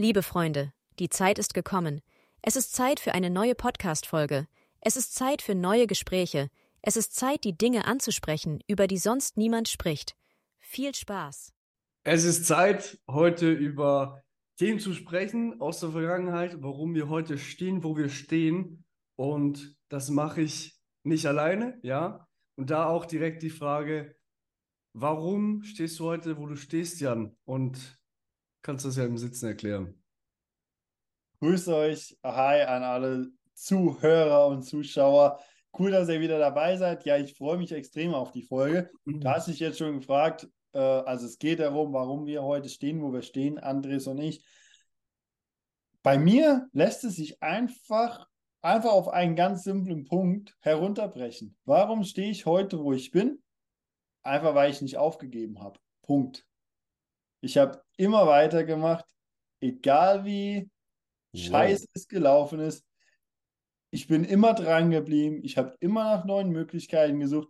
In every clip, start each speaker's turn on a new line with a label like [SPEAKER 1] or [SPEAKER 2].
[SPEAKER 1] Liebe Freunde, die Zeit ist gekommen. Es ist Zeit für eine neue Podcast-Folge. Es ist Zeit für neue Gespräche. Es ist Zeit, die Dinge anzusprechen, über die sonst niemand spricht. Viel Spaß.
[SPEAKER 2] Es ist Zeit, heute über Themen zu sprechen aus der Vergangenheit, warum wir heute stehen, wo wir stehen. Und das mache ich nicht alleine, ja. Und da auch direkt die Frage, warum stehst du heute, wo du stehst, Jan? Und kannst das ja im Sitzen erklären.
[SPEAKER 3] Grüße euch, hi an alle Zuhörer und Zuschauer. Cool, dass ihr wieder dabei seid. Ja, ich freue mich extrem auf die Folge. Du hast dich jetzt schon gefragt, äh, also es geht darum, warum wir heute stehen, wo wir stehen, Andres und ich. Bei mir lässt es sich einfach, einfach auf einen ganz simplen Punkt herunterbrechen. Warum stehe ich heute, wo ich bin? Einfach weil ich nicht aufgegeben habe. Punkt. Ich habe immer weitergemacht, egal wie wow. scheiße es gelaufen ist. Ich bin immer dran geblieben. Ich habe immer nach neuen Möglichkeiten gesucht.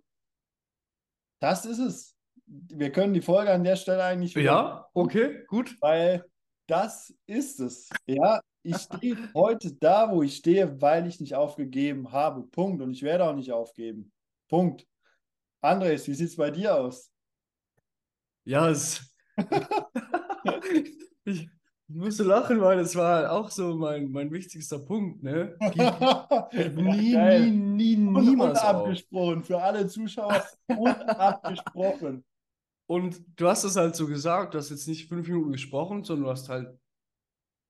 [SPEAKER 3] Das ist es. Wir können die Folge an der Stelle eigentlich.
[SPEAKER 2] Ja, okay, gut.
[SPEAKER 3] Weil das ist es. Ja, ich stehe heute da, wo ich stehe, weil ich nicht aufgegeben habe. Punkt. Und ich werde auch nicht aufgeben. Punkt. Andres, wie sieht es bei dir aus?
[SPEAKER 2] Ja, es ich, ich musste lachen, weil das war auch so mein, mein wichtigster Punkt. Ne? nie, nie, nie, niemals.
[SPEAKER 3] Unabgesprochen, für alle Zuschauer, unabgesprochen.
[SPEAKER 2] Und du hast es halt so gesagt, du hast jetzt nicht fünf Minuten gesprochen, sondern du hast halt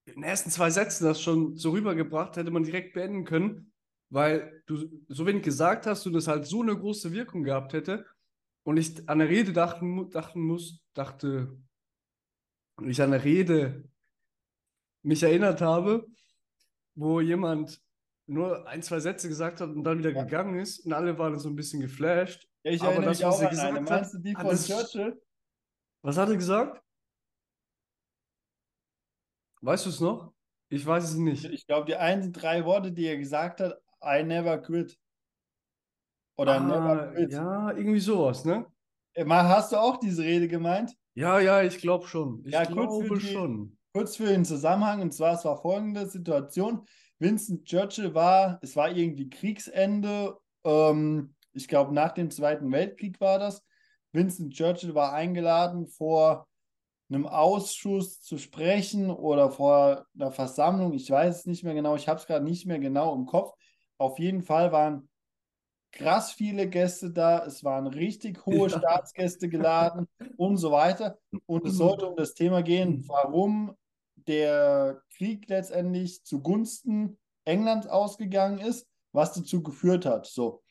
[SPEAKER 2] in den ersten zwei Sätzen das schon so rübergebracht, hätte man direkt beenden können, weil du so wenig gesagt hast und es halt so eine große Wirkung gehabt hätte. Und ich an der Rede dachten, dachten muss, dachte, und ich an der Rede mich erinnert habe, wo jemand nur ein, zwei Sätze gesagt hat und dann wieder ja. gegangen ist und alle waren so ein bisschen geflasht.
[SPEAKER 3] Ja, ich Aber das, was er gesagt eine. Du die von
[SPEAKER 2] das, Churchill? Was hat er gesagt? Weißt du es noch? Ich weiß es nicht.
[SPEAKER 3] Ich glaube, die einen drei Worte, die er gesagt hat, I never quit.
[SPEAKER 2] Oder ah, never quit. Ja, irgendwie sowas, ne?
[SPEAKER 3] Äh, hast du auch diese Rede gemeint?
[SPEAKER 2] Ja, ja, ich glaube schon. Ich
[SPEAKER 3] ja,
[SPEAKER 2] glaube
[SPEAKER 3] die, schon. Kurz für den Zusammenhang, und zwar, es war folgende Situation. Winston Churchill war, es war irgendwie Kriegsende, ähm, ich glaube nach dem Zweiten Weltkrieg war das. Winston Churchill war eingeladen, vor einem Ausschuss zu sprechen oder vor einer Versammlung. Ich weiß es nicht mehr genau, ich habe es gerade nicht mehr genau im Kopf. Auf jeden Fall waren krass viele Gäste da, es waren richtig hohe ja. Staatsgäste geladen und so weiter. Und es sollte um das Thema gehen, warum der Krieg letztendlich zugunsten Englands ausgegangen ist, was dazu geführt hat. So.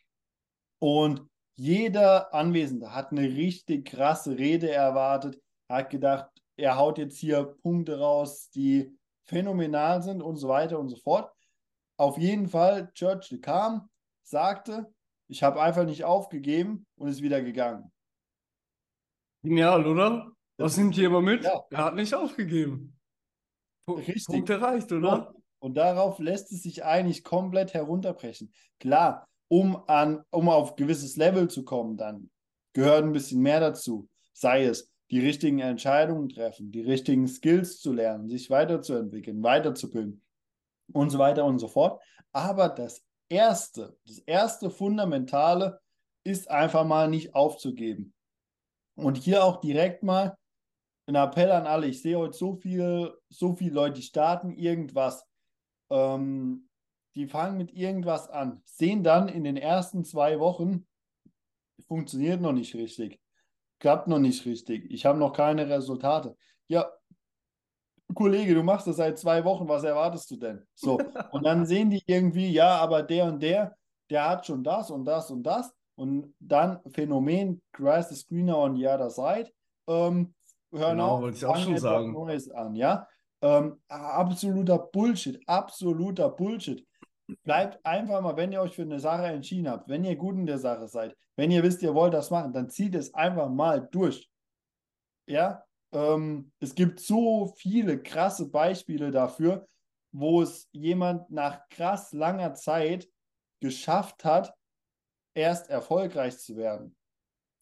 [SPEAKER 3] Und jeder Anwesende hat eine richtig krasse Rede erwartet, hat gedacht, er haut jetzt hier Punkte raus, die phänomenal sind und so weiter und so fort. Auf jeden Fall, Churchill kam, sagte, ich habe einfach nicht aufgegeben und ist wieder gegangen.
[SPEAKER 2] Genial, oder? Was nimmt ihr immer mit? Ja. Er hat nicht aufgegeben.
[SPEAKER 3] P Richtig.
[SPEAKER 2] Punkt erreicht, oder?
[SPEAKER 3] Und, und darauf lässt es sich eigentlich komplett herunterbrechen. Klar, um, an, um auf gewisses Level zu kommen, dann gehört ein bisschen mehr dazu. Sei es die richtigen Entscheidungen treffen, die richtigen Skills zu lernen, sich weiterzuentwickeln, weiterzubilden und so weiter und so fort. Aber das Erste, das erste Fundamentale ist einfach mal nicht aufzugeben. Und hier auch direkt mal ein Appell an alle. Ich sehe heute so viel, so viele Leute, die starten irgendwas. Ähm, die fangen mit irgendwas an, sehen dann in den ersten zwei Wochen, funktioniert noch nicht richtig, klappt noch nicht richtig, ich habe noch keine Resultate. Ja, Kollege, du machst das seit zwei Wochen, was erwartest du denn? So, und dann sehen die irgendwie, ja, aber der und der, der hat schon das und das und das. Und dann Phänomen, Grass the Screener on the other side. Ähm, hören genau, auf,
[SPEAKER 2] wollte ich auch schon sagen.
[SPEAKER 3] Neues an, ja. Ähm, absoluter Bullshit, absoluter Bullshit. Bleibt einfach mal, wenn ihr euch für eine Sache entschieden habt, wenn ihr gut in der Sache seid, wenn ihr wisst, ihr wollt das machen, dann zieht es einfach mal durch. Ja, ähm, es gibt so viele krasse Beispiele dafür, wo es jemand nach krass langer Zeit geschafft hat, erst erfolgreich zu werden.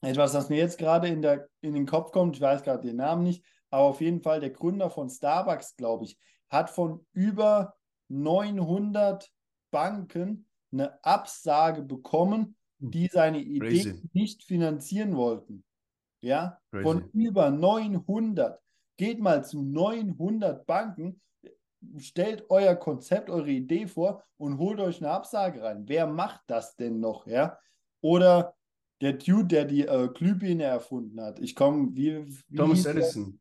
[SPEAKER 3] Etwas, das mir jetzt gerade in, in den Kopf kommt, ich weiß gerade den Namen nicht, aber auf jeden Fall der Gründer von Starbucks, glaube ich, hat von über 900 Banken eine Absage bekommen, die seine Idee
[SPEAKER 2] Crazy.
[SPEAKER 3] nicht finanzieren wollten. Ja,
[SPEAKER 2] Crazy.
[SPEAKER 3] von über 900. Geht mal zu 900 Banken, stellt euer Konzept, eure Idee vor und holt euch eine Absage rein. Wer macht das denn noch? Ja, oder der Dude, der die äh, Glühbirne erfunden hat. Ich komme, wie, wie
[SPEAKER 2] Thomas
[SPEAKER 3] der?
[SPEAKER 2] Edison.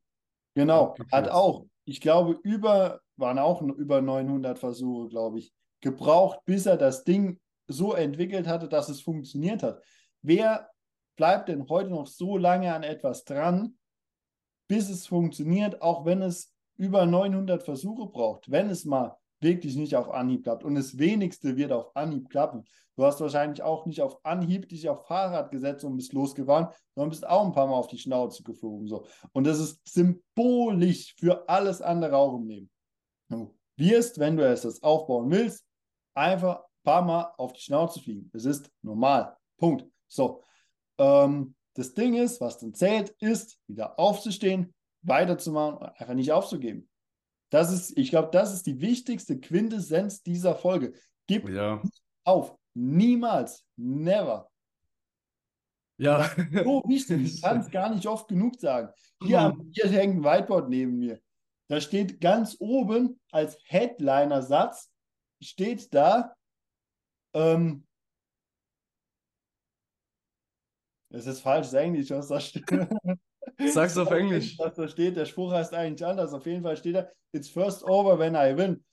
[SPEAKER 3] Genau, hat auch, ich glaube, über, waren auch über 900 Versuche, glaube ich, gebraucht, bis er das Ding so entwickelt hatte, dass es funktioniert hat. Wer bleibt denn heute noch so lange an etwas dran, bis es funktioniert, auch wenn es über 900 Versuche braucht, wenn es mal wirklich nicht auf Anhieb klappt. Und das wenigste wird auf Anhieb klappen. Du hast wahrscheinlich auch nicht auf Anhieb dich auf Fahrrad gesetzt und bist losgefahren, sondern bist auch ein paar Mal auf die Schnauze geflogen. So. Und das ist symbolisch für alles andere auch im Leben. Du wirst, wenn du es das aufbauen willst, einfach ein paar Mal auf die Schnauze fliegen. Es ist normal. Punkt. So. Ähm, das Ding ist, was dann zählt, ist, wieder aufzustehen, weiterzumachen und einfach nicht aufzugeben. Das ist, ich glaube, das ist die wichtigste Quintessenz dieser Folge. Gib
[SPEAKER 2] Ja.
[SPEAKER 3] auf. Niemals. Never.
[SPEAKER 2] Ja.
[SPEAKER 3] So wichtig. Ich kann es gar nicht oft genug sagen. Hier, am, hier hängt ein Whiteboard neben mir. Da steht ganz oben als Headliner-Satz, steht da, ähm, es ist falsches Englisch, was da steht.
[SPEAKER 2] Sag's auf Englisch.
[SPEAKER 3] Was da steht, der Spruch heißt eigentlich anders. Auf jeden Fall steht da, it's first over when I win.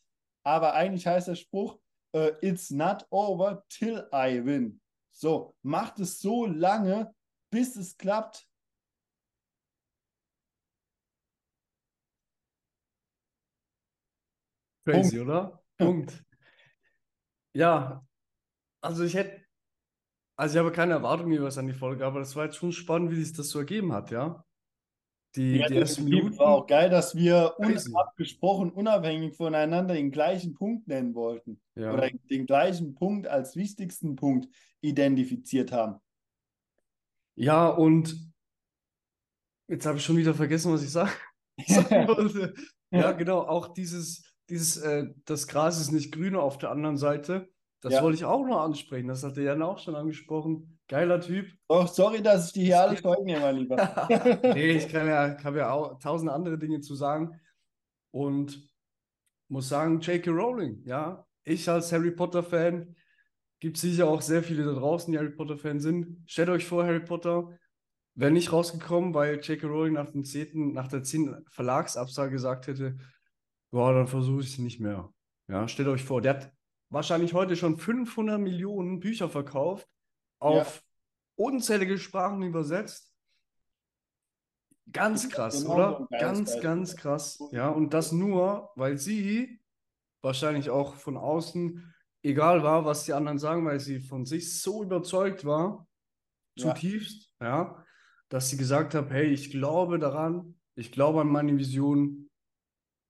[SPEAKER 3] Aber eigentlich heißt der Spruch, äh, it's not over till I win. So, macht es so lange, bis es klappt.
[SPEAKER 2] Crazy, oder? Punkt. Ja, also ich hätte, also ich habe keine Erwartungen jeweils an die Folge, aber das war jetzt schon spannend, wie sich das so ergeben hat, ja. Die,
[SPEAKER 3] Ja,
[SPEAKER 2] die ersten. Minuten.
[SPEAKER 3] War auch geil, dass wir uns abgesprochen, unabhängig voneinander, den gleichen Punkt nennen wollten.
[SPEAKER 2] Ja.
[SPEAKER 3] Oder den gleichen Punkt als wichtigsten Punkt identifiziert haben.
[SPEAKER 2] Ja, und jetzt habe ich schon wieder vergessen, was ich wollte. Ja, genau, auch dieses, dieses, äh, das Gras ist nicht grüner auf der anderen Seite. Das
[SPEAKER 3] Ja.
[SPEAKER 2] wollte ich auch noch ansprechen. Das hat der Jan auch schon angesprochen. Geiler Typ.
[SPEAKER 3] Oh, sorry, dass ich dir hier alles
[SPEAKER 2] geht.
[SPEAKER 3] vorwegnehme, mein Lieber.
[SPEAKER 2] Nee, ich kann ja, kann ja auch tausend andere Dinge zu sagen. Und muss sagen, J.K. Rowling, ja. Ich als Harry Potter-Fan, gibt sicher auch sehr viele da draußen, die Harry Potter-Fan sind. Stellt euch vor, Harry Potter wäre nicht rausgekommen, weil J.K. Rowling nach dem zehnten, nach der zehnten Verlagsabsage gesagt hätte, boah, dann versuche ich es nicht mehr. Ja, stellt euch vor, der hat wahrscheinlich heute schon 500 Millionen Bücher verkauft, auf unzählige Sprachen übersetzt. Ganz
[SPEAKER 3] Ja,
[SPEAKER 2] krass,
[SPEAKER 3] genau
[SPEAKER 2] oder?
[SPEAKER 3] so
[SPEAKER 2] Ganz,
[SPEAKER 3] Beispiel.
[SPEAKER 2] ganz krass. Ja, und das nur, weil sie wahrscheinlich auch von außen egal war, was die anderen sagen, weil sie von sich so überzeugt war,
[SPEAKER 3] Ja.
[SPEAKER 2] zutiefst, ja, dass sie gesagt hat, hey, ich glaube daran, ich glaube an meine Vision,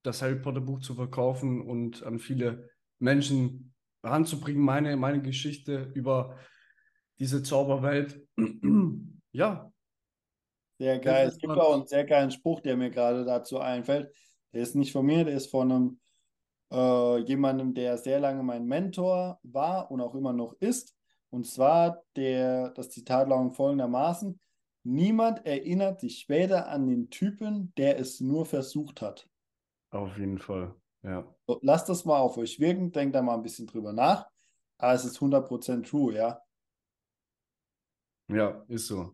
[SPEAKER 2] das Harry Potter Buch zu verkaufen und an viele Menschen ranzubringen, meine, meine Geschichte über diese Zauberwelt. Ja,
[SPEAKER 3] Sehr geil. Es gibt auch einen sehr geilen Spruch, der mir gerade dazu einfällt. Der ist nicht von mir, der ist von einem äh, jemandem, der sehr lange mein Mentor war und auch immer noch ist. Und zwar der, das Zitat lautet folgendermaßen: Niemand erinnert sich später an den Typen, der es nur versucht hat.
[SPEAKER 2] auf jeden Fall. Ja.
[SPEAKER 3] Lasst das mal auf euch wirken, denkt da mal ein bisschen drüber nach. Aber es ist 100% true, ja.
[SPEAKER 2] Ja, ist so.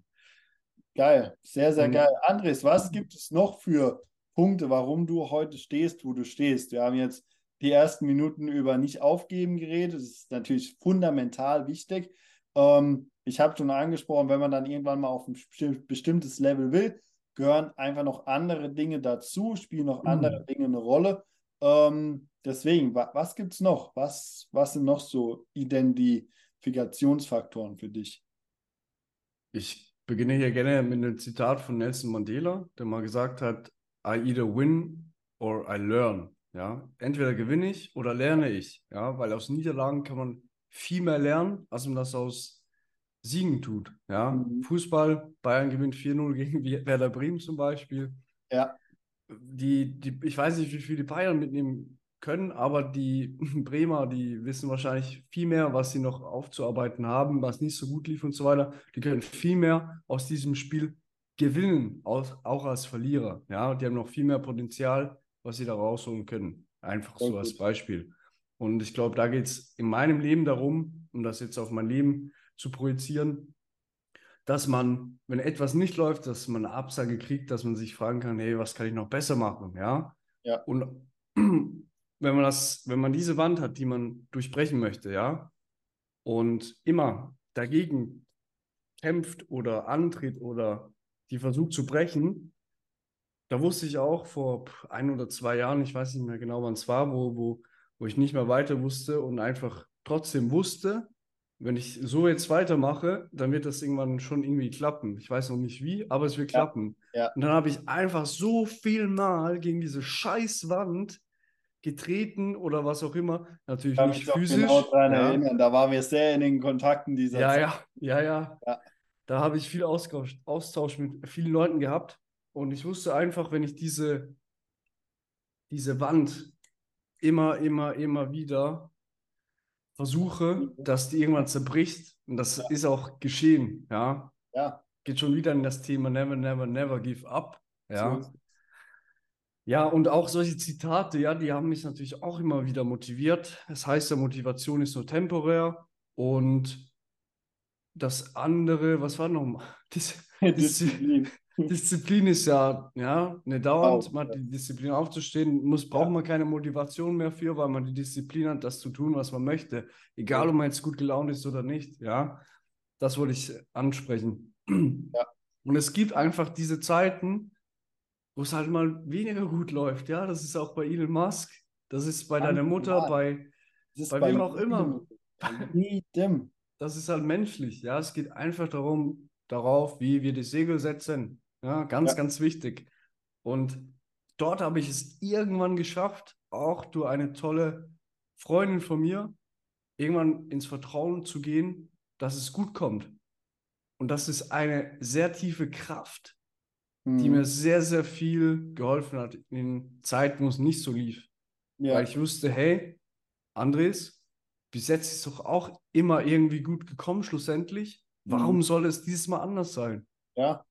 [SPEAKER 3] Geil, sehr, sehr
[SPEAKER 2] Und-
[SPEAKER 3] geil. Andres, was gibt es noch für Punkte, warum du heute stehst, wo du stehst? Wir haben jetzt die ersten Minuten über nicht aufgeben geredet. Das ist natürlich fundamental wichtig. Ähm, ich habe schon angesprochen, wenn man dann irgendwann mal auf ein besti- bestimmtes Level will, gehören einfach noch andere Dinge dazu, spielen noch andere Dinge eine Rolle. Ähm, deswegen, wa was gibt es noch? Was, was sind noch so Identifikationsfaktoren für dich?
[SPEAKER 2] Ich beginne hier gerne mit einem Zitat von Nelson Mandela, der mal gesagt hat, I either win or I learn. Ja, entweder gewinne ich oder lerne ich. Ja, weil aus Niederlagen kann man viel mehr lernen, als man das aus Siegen tut. Ja,
[SPEAKER 3] Mhm.
[SPEAKER 2] Fußball, Bayern gewinnt 4-0 gegen Werder Bremen zum Beispiel.
[SPEAKER 3] Ja.
[SPEAKER 2] Die, die, ich weiß nicht, wie viel die Bayern mitnehmen können, aber die Bremer, die wissen wahrscheinlich viel mehr, was sie noch aufzuarbeiten haben, was nicht so gut lief und so weiter. Die können viel mehr aus diesem Spiel gewinnen, auch, auch als Verlierer. Ja, die haben noch viel mehr Potenzial, was sie da rausholen können. Einfach so als Beispiel. Und ich glaube, da geht es in meinem Leben darum, um das jetzt auf mein Leben zu projizieren, dass man, wenn etwas nicht läuft, dass man eine Absage kriegt, dass man sich fragen kann, hey, was kann ich noch besser machen? Ja.
[SPEAKER 3] Ja.
[SPEAKER 2] Und wenn man das, wenn man diese Wand hat, die man durchbrechen möchte, ja, und immer dagegen kämpft oder antritt oder die versucht zu brechen, da wusste ich auch vor ein oder zwei Jahren, ich weiß nicht mehr genau, wann es war, wo, wo, wo ich nicht mehr weiter wusste und einfach trotzdem wusste, wenn ich so jetzt weitermache, dann wird das irgendwann schon irgendwie klappen. Ich weiß noch nicht wie, aber es wird
[SPEAKER 3] Ja,
[SPEAKER 2] klappen.
[SPEAKER 3] ja.
[SPEAKER 2] Und dann habe ich einfach so viel Mal gegen diese scheiß Wand getreten oder was auch immer. Natürlich
[SPEAKER 3] kann
[SPEAKER 2] nicht
[SPEAKER 3] mich
[SPEAKER 2] physisch.
[SPEAKER 3] genau daran
[SPEAKER 2] ja.
[SPEAKER 3] erinnern. Da waren wir sehr in den Kontakten dieser
[SPEAKER 2] Ja,
[SPEAKER 3] Zeit.
[SPEAKER 2] ja, ja, ja.
[SPEAKER 3] Ja.
[SPEAKER 2] Da habe ich viel Austausch, Austausch mit vielen Leuten gehabt. Und ich wusste einfach, wenn ich diese, diese Wand immer, immer, immer wieder versuche, dass die irgendwann zerbricht. Und das
[SPEAKER 3] Ja.
[SPEAKER 2] ist auch geschehen, ja.
[SPEAKER 3] Ja,
[SPEAKER 2] Geht schon wieder in das Thema Never, never, never give up. Ja.
[SPEAKER 3] so.
[SPEAKER 2] Ja, und auch solche Zitate, ja, die haben mich natürlich auch immer wieder motiviert. Es heißt ja, Motivation ist nur temporär. Und das andere, was war noch? Dis
[SPEAKER 3] Disziplin.
[SPEAKER 2] Disziplin ist ja, ja, eine dauernd, man hat die Disziplin aufzustehen, muss, braucht man keine Motivation mehr für, weil man die Disziplin hat, das zu tun, was man möchte. Egal, ob man jetzt gut gelaunt ist oder nicht, ja. Das wollte ich ansprechen.
[SPEAKER 3] Ja.
[SPEAKER 2] Und es gibt einfach diese Zeiten, wo es halt mal weniger gut läuft, ja. Das ist auch bei Elon Musk, das ist bei deiner Mutter, bei, bei wem auch immer. das ist halt menschlich, ja. Es geht einfach darum, darauf, wie wir die Segel setzen. Ja, ganz,
[SPEAKER 3] Ja.
[SPEAKER 2] ganz wichtig. Und dort habe ich es irgendwann geschafft, auch durch eine tolle Freundin von mir, irgendwann ins Vertrauen zu gehen, dass es gut kommt. Und das ist eine sehr tiefe Kraft, die
[SPEAKER 3] Mhm.
[SPEAKER 2] mir sehr, sehr viel geholfen hat in Zeiten, wo es nicht so lief.
[SPEAKER 3] Ja,
[SPEAKER 2] Weil ich wusste, hey, Andres, bis jetzt ist doch auch immer irgendwie gut gekommen, schlussendlich. Warum
[SPEAKER 3] Mhm.
[SPEAKER 2] soll es dieses Mal anders sein?
[SPEAKER 3] ja.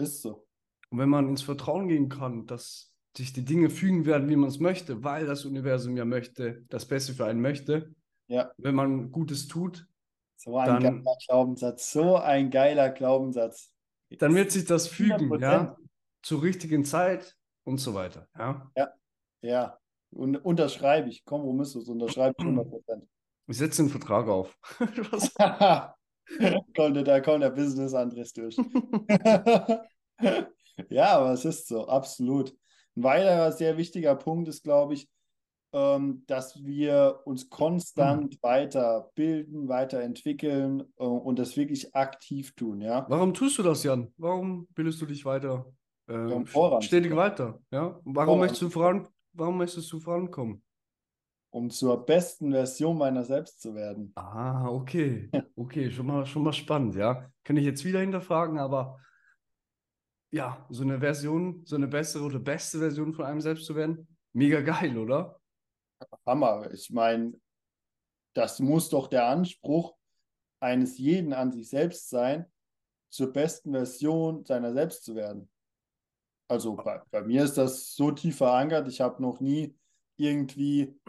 [SPEAKER 3] Ist so.
[SPEAKER 2] Und wenn man ins Vertrauen gehen kann, dass sich die Dinge fügen werden, wie man es möchte, weil das Universum ja möchte, das Beste für einen möchte,
[SPEAKER 3] Ja.
[SPEAKER 2] wenn man Gutes tut,
[SPEAKER 3] So ein
[SPEAKER 2] Dann-
[SPEAKER 3] geiler Glaubenssatz. So ein geiler Glaubenssatz.
[SPEAKER 2] dann wird sich das fügen,
[SPEAKER 3] 100%.
[SPEAKER 2] ja, zur richtigen Zeit und so weiter, ja.
[SPEAKER 3] Ja. Und unterschreibe ich. Kompromissus unterschreibe ich 100%.
[SPEAKER 2] Ich setze den Vertrag auf.
[SPEAKER 3] Konnte, da kommt der Business-Andres durch. Ja, aber es ist so, absolut. Ein weiterer sehr wichtiger Punkt ist, glaube ich, ähm, dass wir uns konstant weiterbilden, weiterentwickeln äh, und das wirklich aktiv tun, ja.
[SPEAKER 2] Warum tust du das, Jan? Warum bildest du dich weiter? Äh,
[SPEAKER 3] voranzukommen.
[SPEAKER 2] stetig weiter, ja? Warum möchtest du voran, warum möchtest du vorankommen?
[SPEAKER 3] Um zur besten Version meiner selbst zu werden.
[SPEAKER 2] Ah, okay. Okay, schon mal, schon mal spannend, ja. Kann ich jetzt wieder hinterfragen, aber ja, so eine Version, so eine bessere oder beste Version von einem selbst zu werden, mega geil, oder?
[SPEAKER 3] Hammer. Ich meine, das muss doch der Anspruch eines jeden an sich selbst sein, zur besten Version seiner selbst zu werden. Also bei, bei mir ist das so tief verankert, ich habe noch nie irgendwie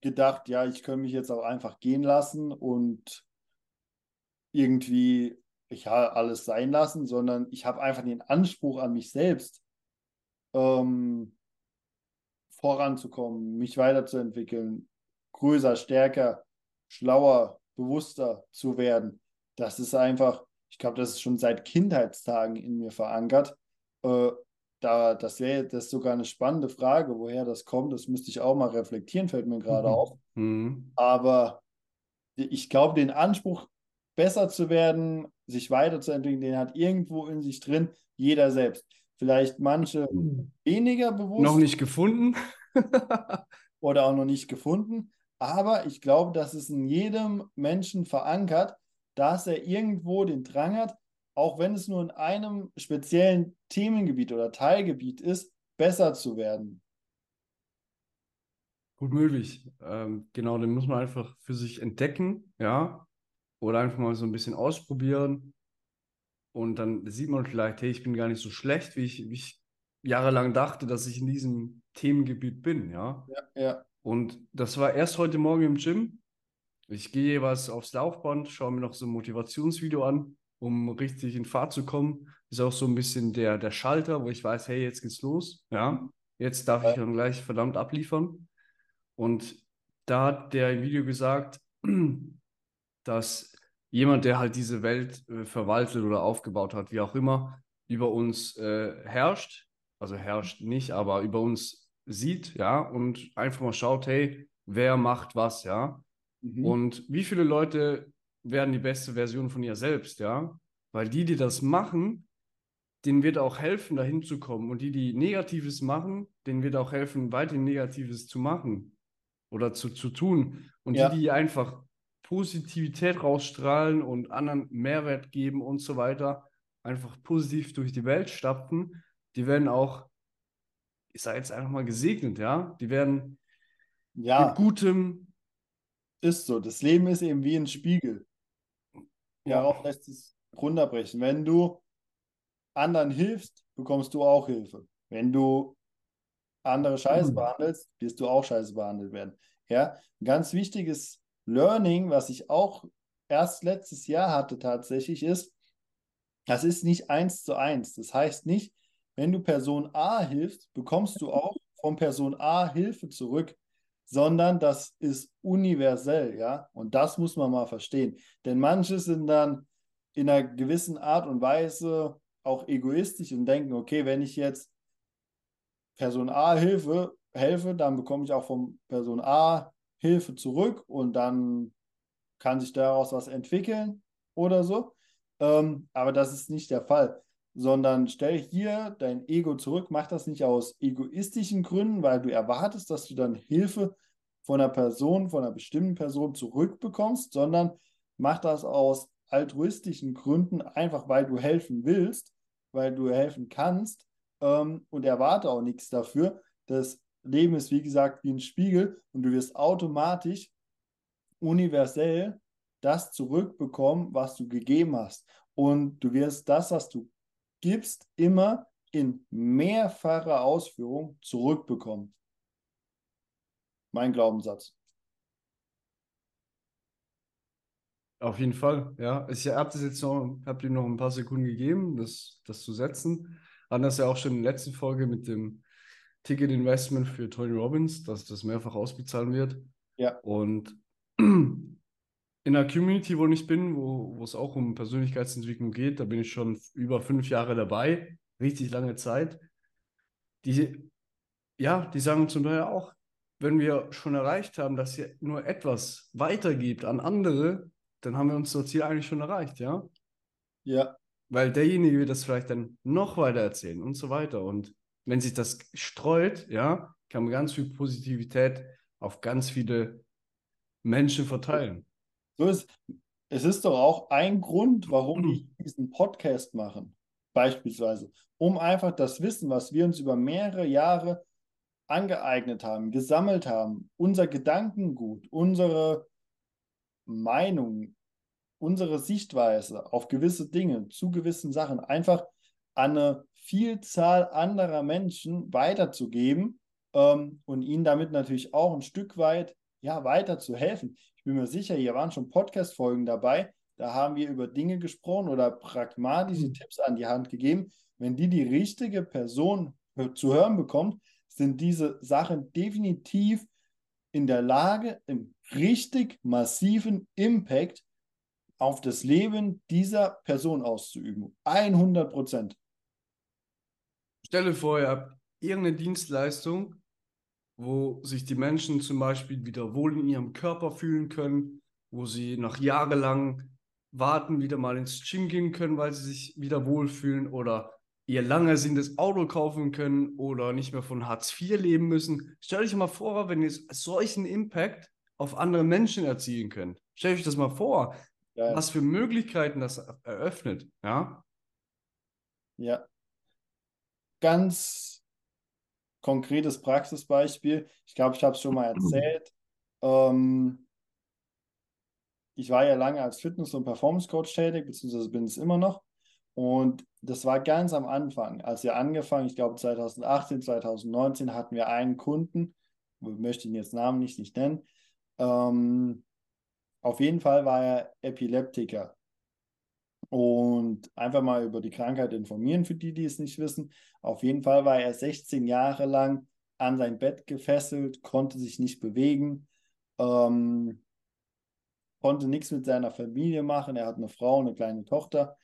[SPEAKER 3] gedacht, ja, ich könnte mich jetzt auch einfach gehen lassen und irgendwie ja, alles sein lassen, sondern ich habe einfach den Anspruch an mich selbst, ähm, voranzukommen, mich weiterzuentwickeln, größer, stärker, schlauer, bewusster zu werden. Das ist einfach, ich glaube, das ist schon seit Kindheitstagen in mir verankert. Äh, da, das wäre das ist sogar eine spannende Frage, woher das kommt. Das müsste ich auch mal reflektieren, fällt mir gerade
[SPEAKER 2] Mhm.
[SPEAKER 3] auf.
[SPEAKER 2] Mhm.
[SPEAKER 3] Aber ich glaube, den Anspruch, besser zu werden, sich weiterzuentwickeln, den hat irgendwo in sich drin jeder selbst. Vielleicht manche weniger bewusst
[SPEAKER 2] Noch nicht gefunden?
[SPEAKER 3] oder auch noch nicht gefunden. Aber ich glaube, dass es in jedem Menschen verankert, dass er irgendwo den Drang hat, auch wenn es nur in einem speziellen Themengebiet oder Teilgebiet ist, besser zu werden.
[SPEAKER 2] Gut möglich. Ähm, genau, den muss man einfach für sich entdecken, ja. Oder einfach mal so ein bisschen ausprobieren. Und dann sieht man vielleicht, hey, ich bin gar nicht so schlecht, wie ich, wie ich jahrelang dachte, dass ich in diesem Themengebiet bin, ja.
[SPEAKER 3] Ja, ja.
[SPEAKER 2] Und das war erst heute Morgen im Gym. Ich gehe jeweils aufs Laufband, schaue mir noch so ein Motivationsvideo an, um richtig in Fahrt zu kommen. Ist auch so ein bisschen der, der Schalter, wo ich weiß, hey, jetzt geht's los. Ja, jetzt darf ich dann gleich verdammt abliefern. Und da hat der im Video gesagt, dass jemand, der halt diese Welt äh, verwaltet oder aufgebaut hat, wie auch immer, über uns äh, herrscht. Also herrscht nicht, aber über uns sieht, ja, und einfach mal schaut, hey, wer macht was, ja.
[SPEAKER 3] Mhm.
[SPEAKER 2] Und wie viele Leute werden die beste Version von ihr selbst, ja? Weil die, die das machen, denen wird auch helfen, dahin zu kommen. Und die, die Negatives machen, denen wird auch helfen, weiterhin Negatives zu machen oder zu, zu tun. Und
[SPEAKER 3] Ja.
[SPEAKER 2] die, die einfach Positivität rausstrahlen und anderen Mehrwert geben und so weiter, einfach positiv durch die Welt stapfen, die werden auch, ich sage jetzt einfach mal gesegnet, ja? Die werden
[SPEAKER 3] Ja,
[SPEAKER 2] mit gutem,
[SPEAKER 3] ist so. Das Leben ist eben wie ein Spiegel.
[SPEAKER 2] Ja.
[SPEAKER 3] Darauf lässt es runterbrechen. Wenn du anderen hilfst, bekommst du auch Hilfe. Wenn du andere scheiße
[SPEAKER 2] Mhm.
[SPEAKER 3] behandelst, wirst du auch scheiße behandelt werden. Ja, ein ganz wichtiges Learning, was ich auch erst letztes Jahr hatte tatsächlich, ist, das ist nicht eins zu eins. Das heißt nicht, wenn du Person A hilfst, bekommst du auch von Person A Hilfe zurück, sondern das ist universell, ja. Und das muss man mal verstehen. Denn manche sind dann in einer gewissen Art und Weise auch egoistisch und denken, okay, wenn ich jetzt Person A Hilfe helfe, dann bekomme ich auch von Person A Hilfe zurück und dann kann sich daraus was entwickeln oder so. Ähm, aber das ist nicht der Fall, sondern stell hier dein Ego zurück, mach das nicht aus egoistischen Gründen, weil du erwartest, dass du dann Hilfe von einer Person, von einer bestimmten Person zurückbekommst, sondern mach das aus altruistischen Gründen, einfach weil du helfen willst, weil du helfen kannst ähm, und erwarte auch nichts dafür. Das Leben ist, wie gesagt, wie ein Spiegel und du wirst automatisch universell das zurückbekommen, was du gegeben hast. Und du wirst das, was du gibst, immer in mehrfacher Ausführung zurückbekommen. Mein Glaubenssatz.
[SPEAKER 2] Auf jeden Fall, ja. Ich habe das jetzt noch, habe dir noch ein paar Sekunden gegeben, das, das zu setzen. Das ja auch schon in der letzten Folge mit dem Ticket-Investment für Tony Robbins, dass das mehrfach ausbezahlen wird.
[SPEAKER 3] Ja.
[SPEAKER 2] Und in der Community, wo ich bin, wo, wo es auch um Persönlichkeitsentwicklung geht, da bin ich schon über fünf Jahre dabei, richtig lange Zeit. Die, ja, die sagen zum Teil auch, wenn wir schon erreicht haben, dass ihr nur etwas weitergibt an andere, dann haben wir unser Ziel eigentlich schon erreicht, ja?
[SPEAKER 3] Ja,
[SPEAKER 2] Weil derjenige wird das vielleicht dann noch weiter erzählen und so weiter. Und wenn sich das streut, ja, kann man ganz viel Positivität auf ganz viele Menschen verteilen.
[SPEAKER 3] So ist es ist doch auch ein Grund, warum wir diesen Podcast machen, beispielsweise, um einfach das Wissen, was wir uns über mehrere Jahre angeeignet haben, gesammelt haben, unser Gedankengut, unsere Meinung, unsere Sichtweise auf gewisse Dinge, zu gewissen Sachen, einfach an eine Vielzahl anderer Menschen weiterzugeben ähm, und ihnen damit natürlich auch ein Stück weit ja, weiter zu helfen. Ich bin mir sicher, hier waren schon Podcast-Folgen dabei, da haben wir über Dinge gesprochen oder pragmatische
[SPEAKER 2] Mhm.
[SPEAKER 3] Tipps an die Hand gegeben. Wenn die die richtige Person zu hören bekommt, sind diese Sachen definitiv in der Lage, einen richtig massiven Impact auf das Leben dieser Person auszuüben. 100 Prozent.
[SPEAKER 2] Stelle vor, ihr habt irgendeine Dienstleistung, wo sich die Menschen zum Beispiel wieder wohl in ihrem Körper fühlen können, wo sie nach jahrelang warten, wieder mal ins Gym gehen können, weil sie sich wieder wohlfühlen oder ihr lange ersehntes Auto kaufen können oder nicht mehr von Hartz IV leben müssen. Stellt euch mal vor, wenn ihr solchen Impact auf andere Menschen erzielen könnt. Stellt euch das mal vor,
[SPEAKER 3] Ja,
[SPEAKER 2] was für Möglichkeiten das eröffnet, ja?
[SPEAKER 3] Ja. Ganz konkretes Praxisbeispiel. Ich glaube, ich habe es schon mal erzählt. Ähm, ich war ja lange als Fitness- und Performance-Coach tätig, beziehungsweise bin es immer noch. Und das war ganz am Anfang, als wir angefangen, ich glaube 2018, 2019 hatten wir einen Kunden, ich möchte ihn jetzt namentlich nicht nennen. Ähm, auf jeden Fall war er Epileptiker. Und einfach mal über die Krankheit informieren für die, die es nicht wissen. Auf jeden Fall war er 16 Jahre lang an sein Bett gefesselt, konnte sich nicht bewegen, ähm, konnte nichts mit seiner Familie machen. Er hat eine Frau, eine kleine Tochter.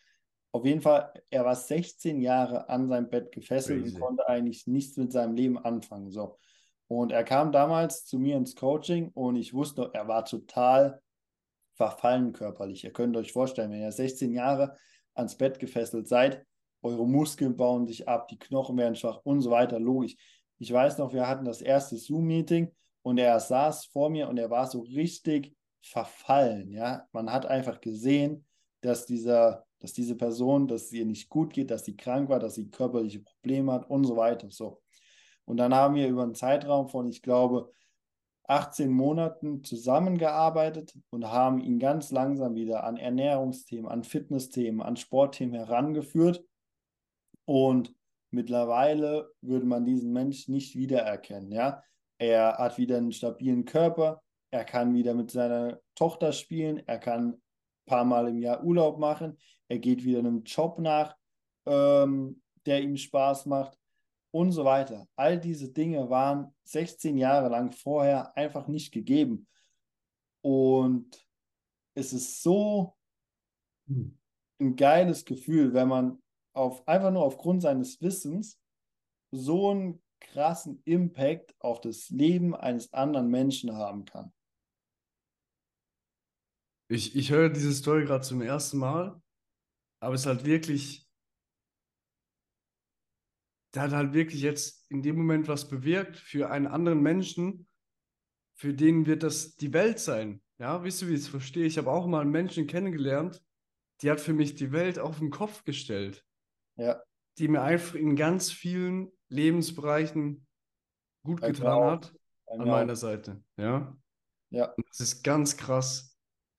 [SPEAKER 3] Auf jeden Fall, er war 16 Jahre an seinem Bett gefesselt Crazy. und konnte eigentlich nichts mit seinem Leben anfangen. So. Und er kam damals zu mir ins Coaching und ich wusste, er war total verfallen körperlich. Ihr könnt euch vorstellen, wenn ihr 16 Jahre ans Bett gefesselt seid, eure Muskeln bauen sich ab, die Knochen werden schwach und so weiter. Logisch. Ich weiß noch, wir hatten das erste Zoom-Meeting und er saß vor mir und er war so richtig verfallen. Ja, man hat einfach gesehen, dass dieser, dass diese Person, dass es ihr nicht gut geht, dass sie krank war, dass sie körperliche Probleme hat und so weiter. So. Und dann haben wir über einen Zeitraum von, ich glaube, 18 Monaten zusammengearbeitet und haben ihn ganz langsam wieder an Ernährungsthemen, an Fitnessthemen, an Sportthemen herangeführt. Und mittlerweile würde man diesen Mensch nicht wiedererkennen. Ja? Er hat wieder einen stabilen Körper, er kann wieder mit seiner Tochter spielen, er kann ein paar Mal im Jahr Urlaub machen, er geht wieder einem Job nach, ähm, der ihm Spaß macht und so weiter. All diese Dinge waren 16 Jahre lang vorher einfach nicht gegeben. Und es ist so hm. ein geiles Gefühl, wenn man auf, einfach nur aufgrund seines Wissens so einen krassen Impact auf das Leben eines anderen Menschen haben kann.
[SPEAKER 2] Ich, ich höre diese Story gerade zum ersten Mal, aber es ist halt wirklich, der hat halt wirklich jetzt in dem Moment was bewirkt für einen anderen Menschen, für den wird das die Welt sein. Ja, wisst ihr, wie ich es verstehe? Ich habe auch mal einen Menschen kennengelernt, die hat für mich die Welt auf den Kopf gestellt.
[SPEAKER 3] Ja.
[SPEAKER 2] Die mir einfach in ganz vielen Lebensbereichen gut Bei getan hat an meiner Seite. Ja.
[SPEAKER 3] Ja.
[SPEAKER 2] Und das ist ganz krass.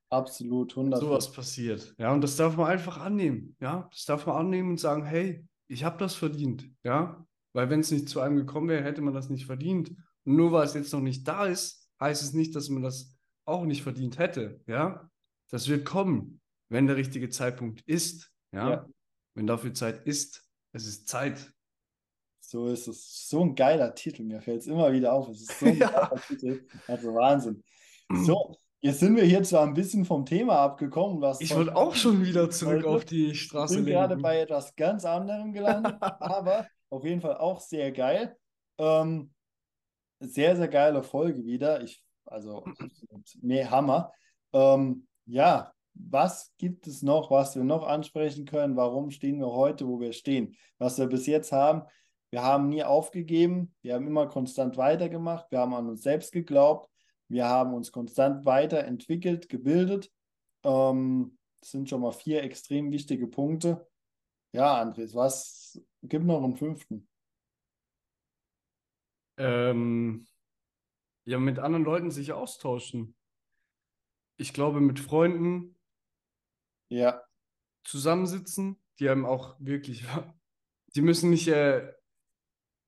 [SPEAKER 3] Absolut, 100.
[SPEAKER 2] Sowas passiert. Ja, und das darf man einfach annehmen. Ja, das darf man annehmen und sagen, hey, ich habe das verdient. Ja, weil wenn es nicht zu einem gekommen wäre, hätte man das nicht verdient. Und nur weil es jetzt noch nicht da ist, heißt es nicht, dass man das auch nicht verdient hätte. Ja, das wird kommen, wenn der richtige Zeitpunkt ist. Ja, ja. wenn dafür Zeit ist. Es ist Zeit.
[SPEAKER 3] So ist es. So ein geiler Titel. Mir fällt es immer wieder auf. Es ist so ein ja. geiler Titel. Also Wahnsinn. So, Jetzt sind wir hier zwar ein bisschen vom Thema abgekommen. Was
[SPEAKER 2] ich wollte auch schon wieder zurück heute. auf die Straße
[SPEAKER 3] Ich bin gerade bei etwas ganz anderem gelandet, aber auf jeden Fall auch sehr geil. Ähm, sehr, sehr geile Folge wieder. Ich, also, mehr Hammer. Ähm, ja, was gibt es noch, was wir noch ansprechen können? Warum stehen wir heute, wo wir stehen? Was wir bis jetzt haben, wir haben nie aufgegeben, wir haben immer konstant weitergemacht, wir haben an uns selbst geglaubt wir haben uns konstant weiterentwickelt, gebildet. Ähm, das sind schon mal vier extrem wichtige Punkte. Ja, Andres, was gibt noch einen fünften?
[SPEAKER 2] Ähm, ja, mit anderen Leuten sich austauschen. Ich glaube, mit Freunden
[SPEAKER 3] ja.
[SPEAKER 2] zusammensitzen, die einem auch wirklich, die müssen nicht äh,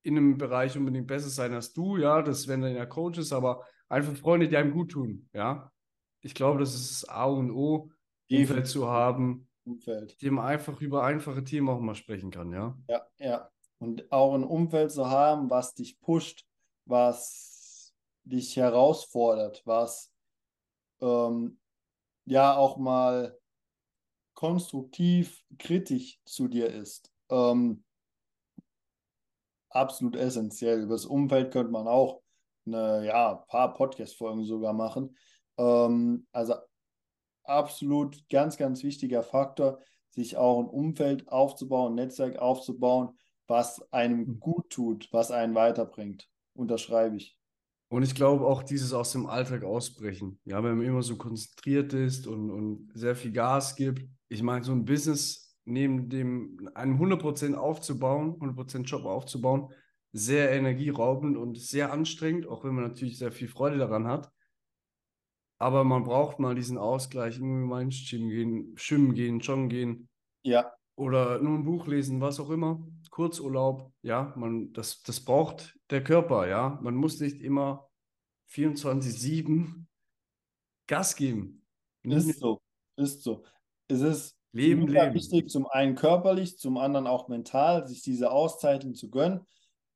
[SPEAKER 2] in einem Bereich unbedingt besser sein als du, ja, das wären dann ja Coaches, aber einfach Freunde, die einem gut tun, ja. Ich glaube, das ist A und O, Umfeld zu haben, Umfeld. dem man einfach über einfache Themen auch mal sprechen kann, ja.
[SPEAKER 3] Ja, ja. Und auch ein Umfeld zu haben, was dich pusht, was dich herausfordert, was ähm, ja auch mal konstruktiv kritisch zu dir ist. Ähm, absolut essentiell. Über das Umfeld könnte man auch eine, ja, ein paar Podcast-Folgen sogar machen. Ähm, also absolut ganz, ganz wichtiger Faktor, sich auch ein Umfeld aufzubauen, ein Netzwerk aufzubauen, was einem hm. gut tut, was einen weiterbringt. Unterschreibe ich.
[SPEAKER 2] Und ich glaube auch dieses aus dem Alltag ausbrechen. Ja, wenn man immer so konzentriert ist und, und sehr viel Gas gibt. Ich meine, so ein Business neben dem einem 100% aufzubauen, 100% Job aufzubauen, sehr energieraubend und sehr anstrengend, auch wenn man natürlich sehr viel Freude daran hat. Aber man braucht mal diesen Ausgleich, irgendwie mal ins Gym gehen, schwimmen gehen, joggen gehen.
[SPEAKER 3] Ja.
[SPEAKER 2] Oder nur ein Buch lesen, was auch immer. Kurzurlaub, ja, man, das, das braucht der Körper, ja. Man muss nicht immer 24-7 Gas geben.
[SPEAKER 3] Ist so, ist so. Es ist
[SPEAKER 2] Leben, leben.
[SPEAKER 3] wichtig, zum einen körperlich, zum anderen auch mental, sich diese Auszeiten zu gönnen,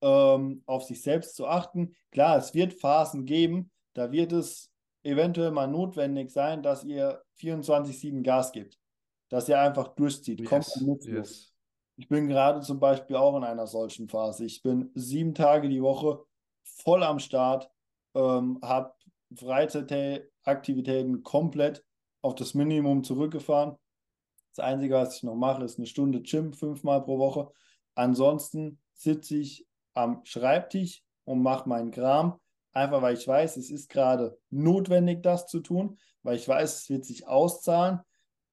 [SPEAKER 3] ähm, auf sich selbst zu achten. Klar, es wird Phasen geben, da wird es eventuell mal notwendig sein, dass ihr 24-7 Gas gebt. Dass ihr einfach durchzieht.
[SPEAKER 2] Yes,
[SPEAKER 3] Kommt
[SPEAKER 2] yes.
[SPEAKER 3] Ich bin gerade zum Beispiel auch in einer solchen Phase. Ich bin sieben Tage die Woche voll am Start, ähm, habe Freizeitaktivitäten komplett auf das Minimum zurückgefahren. Das Einzige, was ich noch mache, ist eine Stunde Gym fünfmal pro Woche. Ansonsten sitze ich am Schreibtisch und mache meinen Kram, einfach weil ich weiß, es ist gerade notwendig, das zu tun, weil ich weiß, es wird sich auszahlen.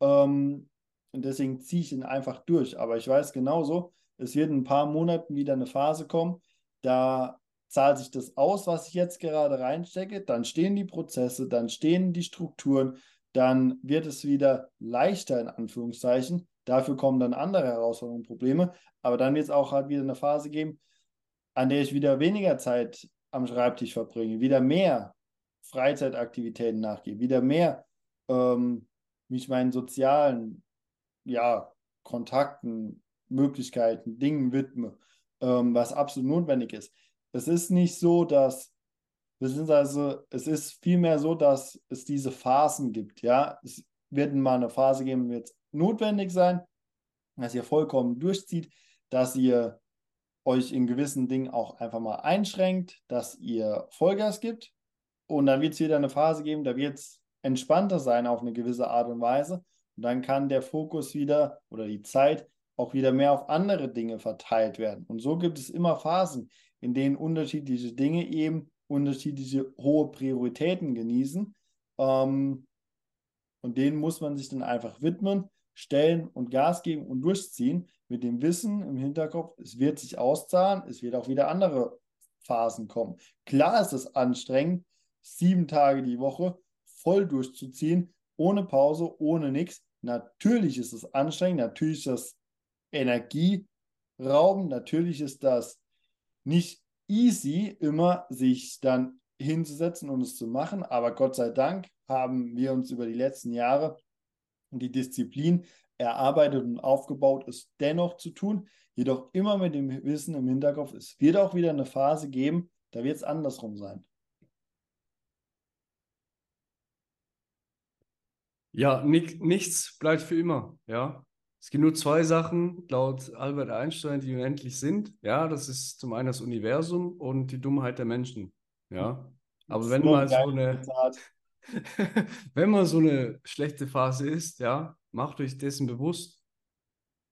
[SPEAKER 3] Ähm, und deswegen ziehe ich ihn einfach durch. Aber ich weiß genauso, es wird in ein paar Monaten wieder eine Phase kommen, da zahlt sich das aus, was ich jetzt gerade reinstecke, dann stehen die Prozesse, dann stehen die Strukturen, dann wird es wieder leichter in Anführungszeichen. Dafür kommen dann andere Herausforderungen Probleme. Aber dann wird es auch halt wieder eine Phase geben, an der ich wieder weniger Zeit am Schreibtisch verbringe, wieder mehr Freizeitaktivitäten nachgehe, wieder mehr ähm, mich meinen sozialen ja, Kontakten, Möglichkeiten, Dingen widme, ähm, was absolut notwendig ist. Es ist nicht so, dass beziehungsweise es ist vielmehr so, dass es diese Phasen gibt. Ja, es wird mal eine Phase geben, wird notwendig sein, dass ihr vollkommen durchzieht, dass ihr euch in gewissen Dingen auch einfach mal einschränkt, dass ihr Vollgas gibt. Und dann wird es wieder eine Phase geben, da wird es entspannter sein auf eine gewisse Art und Weise. Und dann kann der Fokus wieder oder die Zeit auch wieder mehr auf andere Dinge verteilt werden. Und so gibt es immer Phasen, in denen unterschiedliche Dinge eben unterschiedliche hohe Prioritäten genießen. Ähm, und denen muss man sich dann einfach widmen, stellen und Gas geben und durchziehen mit dem Wissen im Hinterkopf, es wird sich auszahlen, es wird auch wieder andere Phasen kommen. Klar ist es anstrengend, sieben Tage die Woche voll durchzuziehen, ohne Pause, ohne nichts. Natürlich ist es anstrengend, natürlich ist das Energieraubend, natürlich ist das nicht easy, immer sich dann hinzusetzen und es zu machen, aber Gott sei Dank haben wir uns über die letzten Jahre die Disziplin erarbeitet und aufgebaut, es dennoch zu tun, jedoch immer mit dem Wissen im Hinterkopf, es wird auch wieder eine Phase geben, da wird es andersrum sein.
[SPEAKER 2] Ja, nichts bleibt für immer, ja. Es gibt nur zwei Sachen laut Albert Einstein, die unendlich sind. Ja, das ist zum einen das Universum und die Dummheit der Menschen. Ja, aber wenn mal so eine, wenn mal so eine schlechte Phase ist, ja, macht euch dessen bewusst,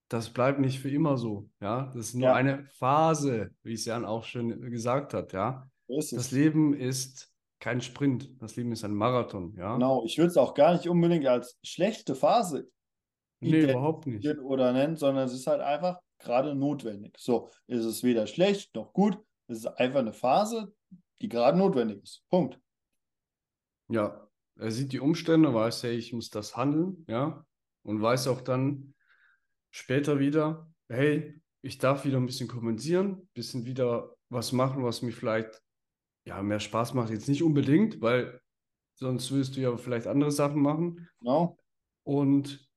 [SPEAKER 2] das bleibt nicht für immer so. Ja, das ist nur ja. eine Phase, wie es Jan auch schon gesagt hat. Ja, das Leben ist kein Sprint, das Leben ist ein Marathon. Ja,
[SPEAKER 3] genau. Ich würde es auch gar nicht unbedingt als schlechte Phase
[SPEAKER 2] nee, überhaupt nicht.
[SPEAKER 3] oder nennen, sondern es ist halt einfach gerade notwendig. So, ist es weder schlecht noch gut, es ist einfach eine Phase, die gerade notwendig ist. Punkt.
[SPEAKER 2] Ja, er sieht die Umstände, weiß, hey, ich muss das handeln, ja, und weiß auch dann später wieder, hey, ich darf wieder ein bisschen kompensieren, ein bisschen wieder was machen, was mir vielleicht ja, mehr Spaß macht. Jetzt nicht unbedingt, weil sonst willst du ja vielleicht andere Sachen machen.
[SPEAKER 3] Genau.
[SPEAKER 2] Und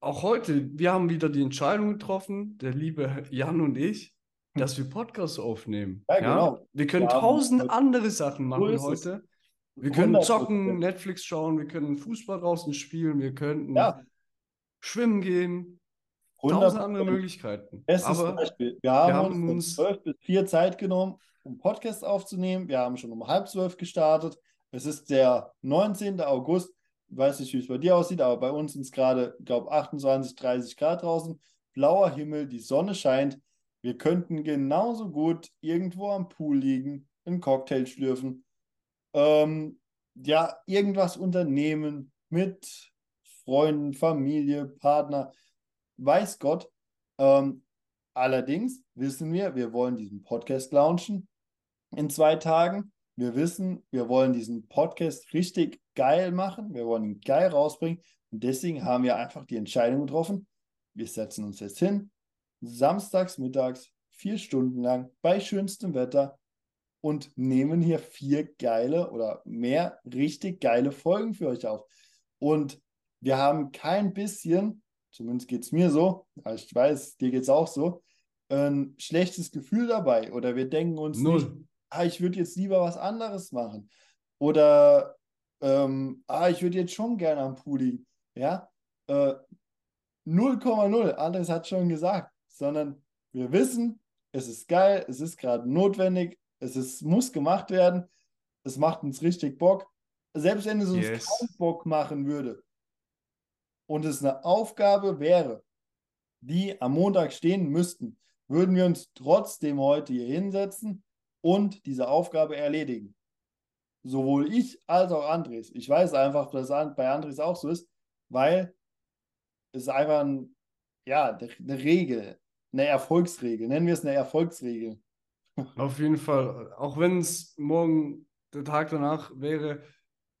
[SPEAKER 2] auch heute, wir haben wieder die Entscheidung getroffen, der liebe Jan und ich, dass wir Podcasts aufnehmen.
[SPEAKER 3] Ja, genau.
[SPEAKER 2] Wir können ja, tausend andere Sachen machen heute. Wir können zocken, Netflix schauen, wir können Fußball draußen spielen, wir könnten ja. schwimmen gehen. Tausend andere Möglichkeiten.
[SPEAKER 3] Bestes Aber Beispiel. Wir haben, wir haben uns zwölf bis vier Zeit genommen, um Podcast aufzunehmen. Wir haben schon um halb zwölf gestartet. Es ist der 19. August. Ich weiß nicht, wie es bei dir aussieht, aber bei uns sind es gerade, ich glaube, 28, 30 Grad draußen. Blauer Himmel, die Sonne scheint. Wir könnten genauso gut irgendwo am Pool liegen, einen Cocktail schlürfen, ähm, ja, irgendwas unternehmen mit Freunden, Familie, Partner, weiß Gott. Ähm, allerdings wissen wir, wir wollen diesen Podcast launchen in zwei Tagen. Wir wissen, wir wollen diesen Podcast richtig geil machen. Wir wollen ihn geil rausbringen. Und deswegen haben wir einfach die Entscheidung getroffen. Wir setzen uns jetzt hin, samstags mittags, vier Stunden lang, bei schönstem Wetter und nehmen hier vier geile oder mehr richtig geile Folgen für euch auf. Und wir haben kein bisschen, zumindest geht es mir so, ich weiß, dir geht es auch so, ein schlechtes Gefühl dabei. Oder wir denken uns
[SPEAKER 2] Null.
[SPEAKER 3] nicht, ah, ich würde jetzt lieber was anderes machen. Oder ähm, ah, ich würde jetzt schon gerne am Pool liegen. Ja, äh, 0,0, Andres hat schon gesagt, sondern wir wissen, es ist geil, es ist gerade notwendig, es ist, muss gemacht werden, es macht uns richtig Bock. Selbst wenn es uns
[SPEAKER 2] Yes.
[SPEAKER 3] keinen Bock machen würde und es eine Aufgabe wäre, die am Montag stehen müssten, würden wir uns trotzdem heute hier hinsetzen und diese Aufgabe erledigen. Sowohl ich als auch Andres. Ich weiß einfach, dass es bei Andres auch so ist, weil es einfach ein, ja, eine Regel, eine Erfolgsregel, nennen wir es eine Erfolgsregel.
[SPEAKER 2] Auf jeden Fall. Auch wenn es morgen der Tag danach wäre,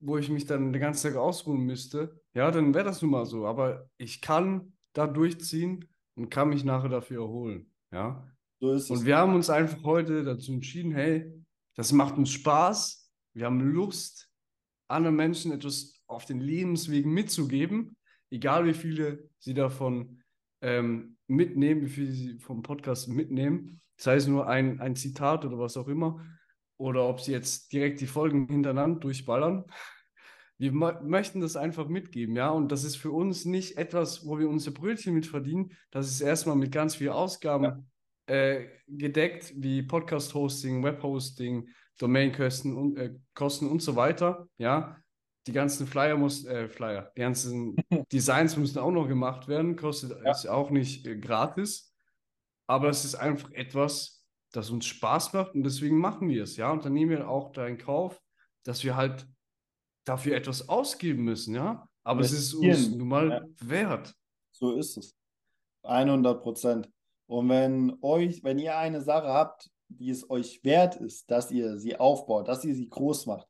[SPEAKER 2] wo ich mich dann den ganzen Tag ausruhen müsste, ja, dann wäre das nun mal so. Aber ich kann da durchziehen und kann mich nachher dafür erholen. Ja.
[SPEAKER 3] So ist es.
[SPEAKER 2] Und wir haben uns einfach heute dazu entschieden, hey, das macht uns Spaß. Wir haben Lust, anderen Menschen etwas auf den Lebensweg mitzugeben, egal wie viele sie davon ähm, mitnehmen, wie viele sie vom Podcast mitnehmen. Sei es nur ein, ein Zitat oder was auch immer. Oder ob sie jetzt direkt die Folgen hintereinander durchballern. Wir mö- möchten das einfach mitgeben, ja. Und das ist für uns nicht etwas, wo wir unser Brötchen mit verdienen. Das ist erstmal mit ganz viel Ausgaben äh, gedeckt, wie Podcast-Hosting, Web-Hosting, Domainkosten und, äh, Kosten und so weiter. Ja, die ganzen Flyer muss, äh, Flyer, die ganzen Designs müssen auch noch gemacht werden, kostet
[SPEAKER 3] Ja.
[SPEAKER 2] ist auch nicht äh, gratis, aber es ist einfach etwas, das uns Spaß macht und deswegen machen wir es, ja. Und dann nehmen wir auch da in Kauf, dass wir halt dafür etwas ausgeben müssen, ja. Aber es ist uns nun mal
[SPEAKER 3] ja.
[SPEAKER 2] wert.
[SPEAKER 3] So ist es. 100 Prozent. Und wenn euch, wenn ihr eine Sache habt, die es euch wert ist, dass ihr sie aufbaut, dass ihr sie groß macht,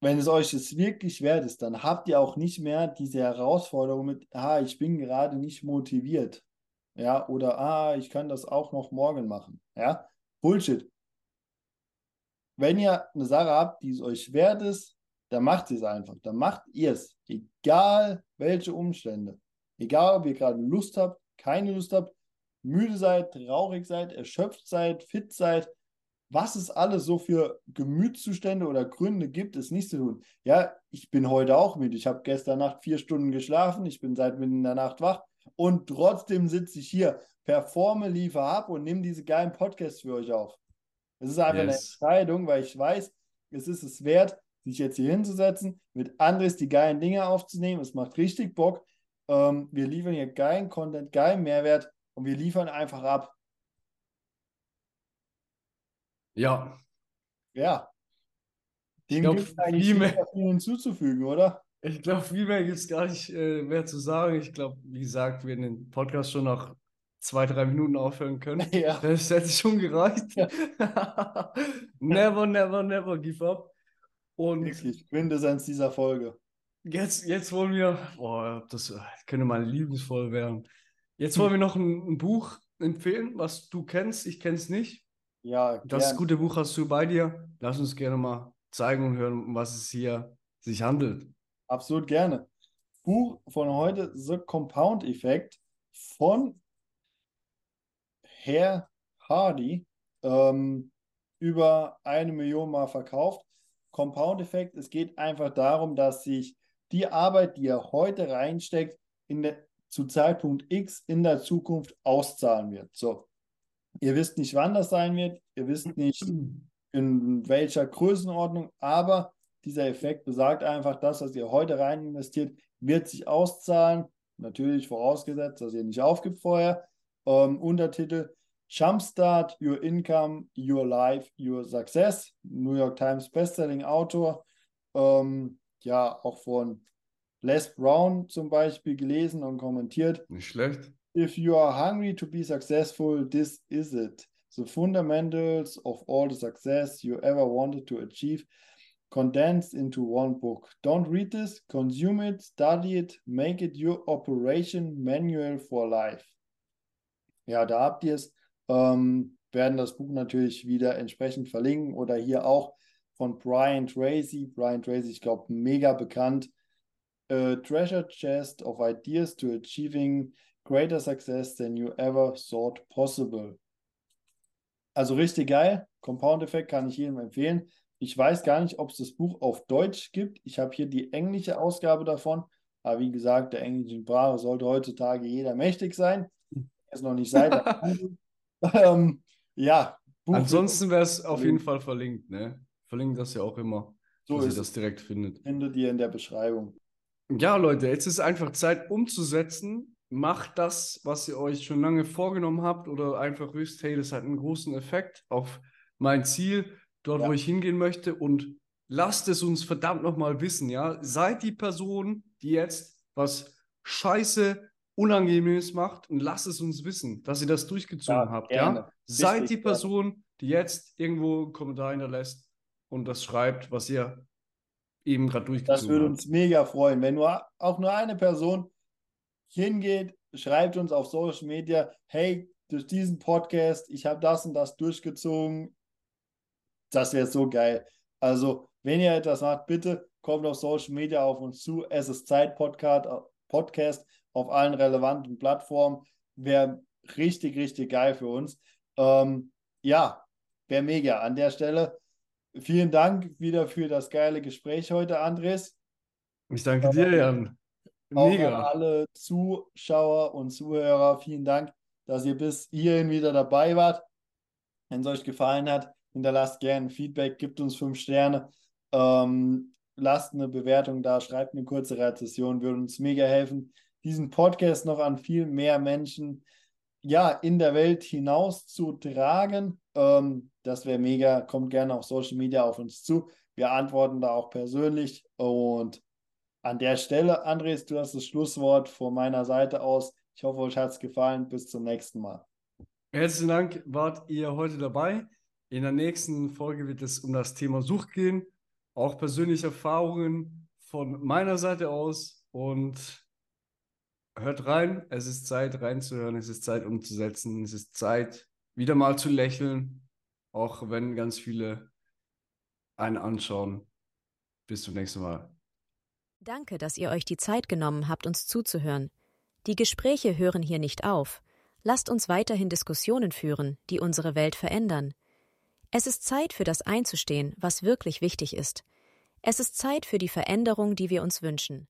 [SPEAKER 3] wenn es euch es wirklich wert ist, dann habt ihr auch nicht mehr diese Herausforderung mit, ah, ich bin gerade nicht motiviert. Ja, oder ah, ich kann das auch noch morgen machen. Ja, Bullshit. Wenn ihr eine Sache habt, die es euch wert ist, dann macht ihr es einfach. Dann macht ihr es. Egal welche Umstände. Egal, ob ihr gerade Lust habt, keine Lust habt, müde seid, traurig seid, erschöpft seid, fit seid, was es alles so für Gemütszustände oder Gründe gibt, es nicht zu tun. Ja, ich bin heute auch müde. Ich habe gestern Nacht vier Stunden geschlafen. Ich bin seit mitten in der Nacht wach. Und trotzdem sitze ich hier, performe, liefere ab und nehme diese geilen Podcasts für euch auf. Es ist einfach eine
[SPEAKER 2] Yes.
[SPEAKER 3] Entscheidung, weil ich weiß, es ist es wert, sich jetzt hier hinzusetzen, mit Andres die geilen Dinge aufzunehmen. Es macht richtig Bock. Ähm, wir liefern hier geilen Content, geilen Mehrwert und wir liefern einfach ab.
[SPEAKER 2] Ja,
[SPEAKER 3] Ja. Dem
[SPEAKER 2] glaub,
[SPEAKER 3] gibt es eigentlich
[SPEAKER 2] viel
[SPEAKER 3] nicht mehr- viel hinzuzufügen, oder?
[SPEAKER 2] Ich glaube, viel mehr gibt es gar nicht äh, mehr zu sagen. Ich glaube, wie gesagt, wir werden den Podcast schon nach zwei, drei Minuten aufhören können.
[SPEAKER 3] Ja.
[SPEAKER 2] Das hätte schon gereicht. never, never, never give up. Und
[SPEAKER 3] Wirklich, Quintessenz dieser Folge.
[SPEAKER 2] jetzt, jetzt wollen wir, boah, das äh, könnte mal lieblingsvoll werden. Jetzt wollen wir noch ein, ein Buch empfehlen, was du kennst. Ich kenne es nicht.
[SPEAKER 3] Ja,
[SPEAKER 2] Das
[SPEAKER 3] gern.
[SPEAKER 2] gute Buch hast du bei dir. Lass uns gerne mal zeigen und hören, um was es hier sich handelt.
[SPEAKER 3] Absolut gerne. Buch von heute, The Compound Effect von Herr Hardy. Ähm, über eine Million Mal verkauft. Compound Effekt, es geht einfach darum, dass sich die Arbeit, die er heute reinsteckt, in der, zu Zeitpunkt X in der Zukunft auszahlen wird. So, ihr wisst nicht, wann das sein wird, ihr wisst nicht, in welcher Größenordnung, aber dieser Effekt besagt einfach, das, was ihr heute rein investiert, wird sich auszahlen. Natürlich vorausgesetzt, dass ihr nicht aufgibt vorher. Ähm, Untertitel Jumpstart Your Income, Your Life, Your Success. New York Times Bestselling Autor. Ähm, ja, auch von Les Brown zum Beispiel gelesen und kommentiert.
[SPEAKER 2] Nicht schlecht.
[SPEAKER 3] If you are hungry to be successful, this is it. The fundamentals of all the success you ever wanted to achieve condensed into one book. Don't read this, consume it, study it, make it your operation manual for life. Ja, da habt ihr es. Ähm, werden das Buch natürlich wieder entsprechend verlinken oder hier auch von Brian Tracy. Brian Tracy, ich glaube, mega bekannt. A treasure chest of ideas to achieving greater success than you ever thought possible. Also richtig geil. Compound Effect kann ich jedem empfehlen. Ich weiß gar nicht, ob es das Buch auf Deutsch gibt. Ich habe hier die englische Ausgabe davon. Aber wie gesagt, der englischen Sprache sollte heutzutage jeder mächtig sein. Ist noch nicht seit. ähm, ja.
[SPEAKER 2] Buch Ansonsten wäre es auf jeden Fall verlinkt, ne? Verlinkt das ja auch immer, so dass ihr das direkt findet.
[SPEAKER 3] Findet ihr in der Beschreibung.
[SPEAKER 2] Ja, Leute, jetzt ist einfach Zeit umzusetzen. Macht das, was ihr euch schon lange vorgenommen habt oder einfach wisst, hey, das hat einen großen Effekt auf mein Ziel, dort, ja. wo ich hingehen möchte und lasst es uns verdammt nochmal wissen, ja? Seid die Person, die jetzt was scheiße Unangenehmes macht und lasst es uns wissen, dass ihr das durchgezogen ja, habt, gerne. ja? Seid Richtig, die Person, die jetzt irgendwo einen Kommentar hinterlässt und das schreibt, was ihr eben gerade durchgezogen
[SPEAKER 3] habt. Das würde uns mega freuen, wenn nur auch nur eine Person hingeht, schreibt uns auf Social Media, hey, durch diesen Podcast, ich habe das und das durchgezogen. Das wäre so geil. Also, wenn ihr etwas macht, bitte kommt auf Social Media auf uns zu. Es ist Zeit Podcast, Podcast auf allen relevanten Plattformen. Wäre richtig, richtig geil für uns. Ähm, ja, wäre mega. An der Stelle vielen Dank wieder für das geile Gespräch heute, Andres.
[SPEAKER 2] Ich danke dir, Jan.
[SPEAKER 3] Mega. Auch an alle Zuschauer und Zuhörer, vielen Dank, dass ihr bis hierhin wieder dabei wart. Wenn es euch gefallen hat, hinterlasst gerne Feedback, gibt uns fünf Sterne, ähm, lasst eine Bewertung da, schreibt eine kurze Rezession, würde uns mega helfen, diesen Podcast noch an viel mehr Menschen ja, in der Welt hinaus zu tragen. Ähm, das wäre mega. Kommt gerne auf Social Media auf uns zu. Wir antworten da auch persönlich. Und an der Stelle, Andres, du hast das Schlusswort von meiner Seite aus. Ich hoffe, euch hat es gefallen. Bis zum nächsten Mal.
[SPEAKER 2] Herzlichen Dank, wart ihr heute dabei. In der nächsten Folge wird es um das Thema Sucht gehen. Auch persönliche Erfahrungen von meiner Seite aus. Und hört rein. Es ist Zeit reinzuhören. Es ist Zeit umzusetzen. Es ist Zeit, wieder mal zu lächeln. Auch wenn ganz viele einen anschauen. Bis zum nächsten Mal.
[SPEAKER 1] Danke, dass ihr euch die Zeit genommen habt, uns zuzuhören. Die Gespräche hören hier nicht auf. Lasst uns weiterhin Diskussionen führen, die unsere Welt verändern. Es ist Zeit für das einzustehen, was wirklich wichtig ist. Es ist Zeit für die Veränderung, die wir uns wünschen.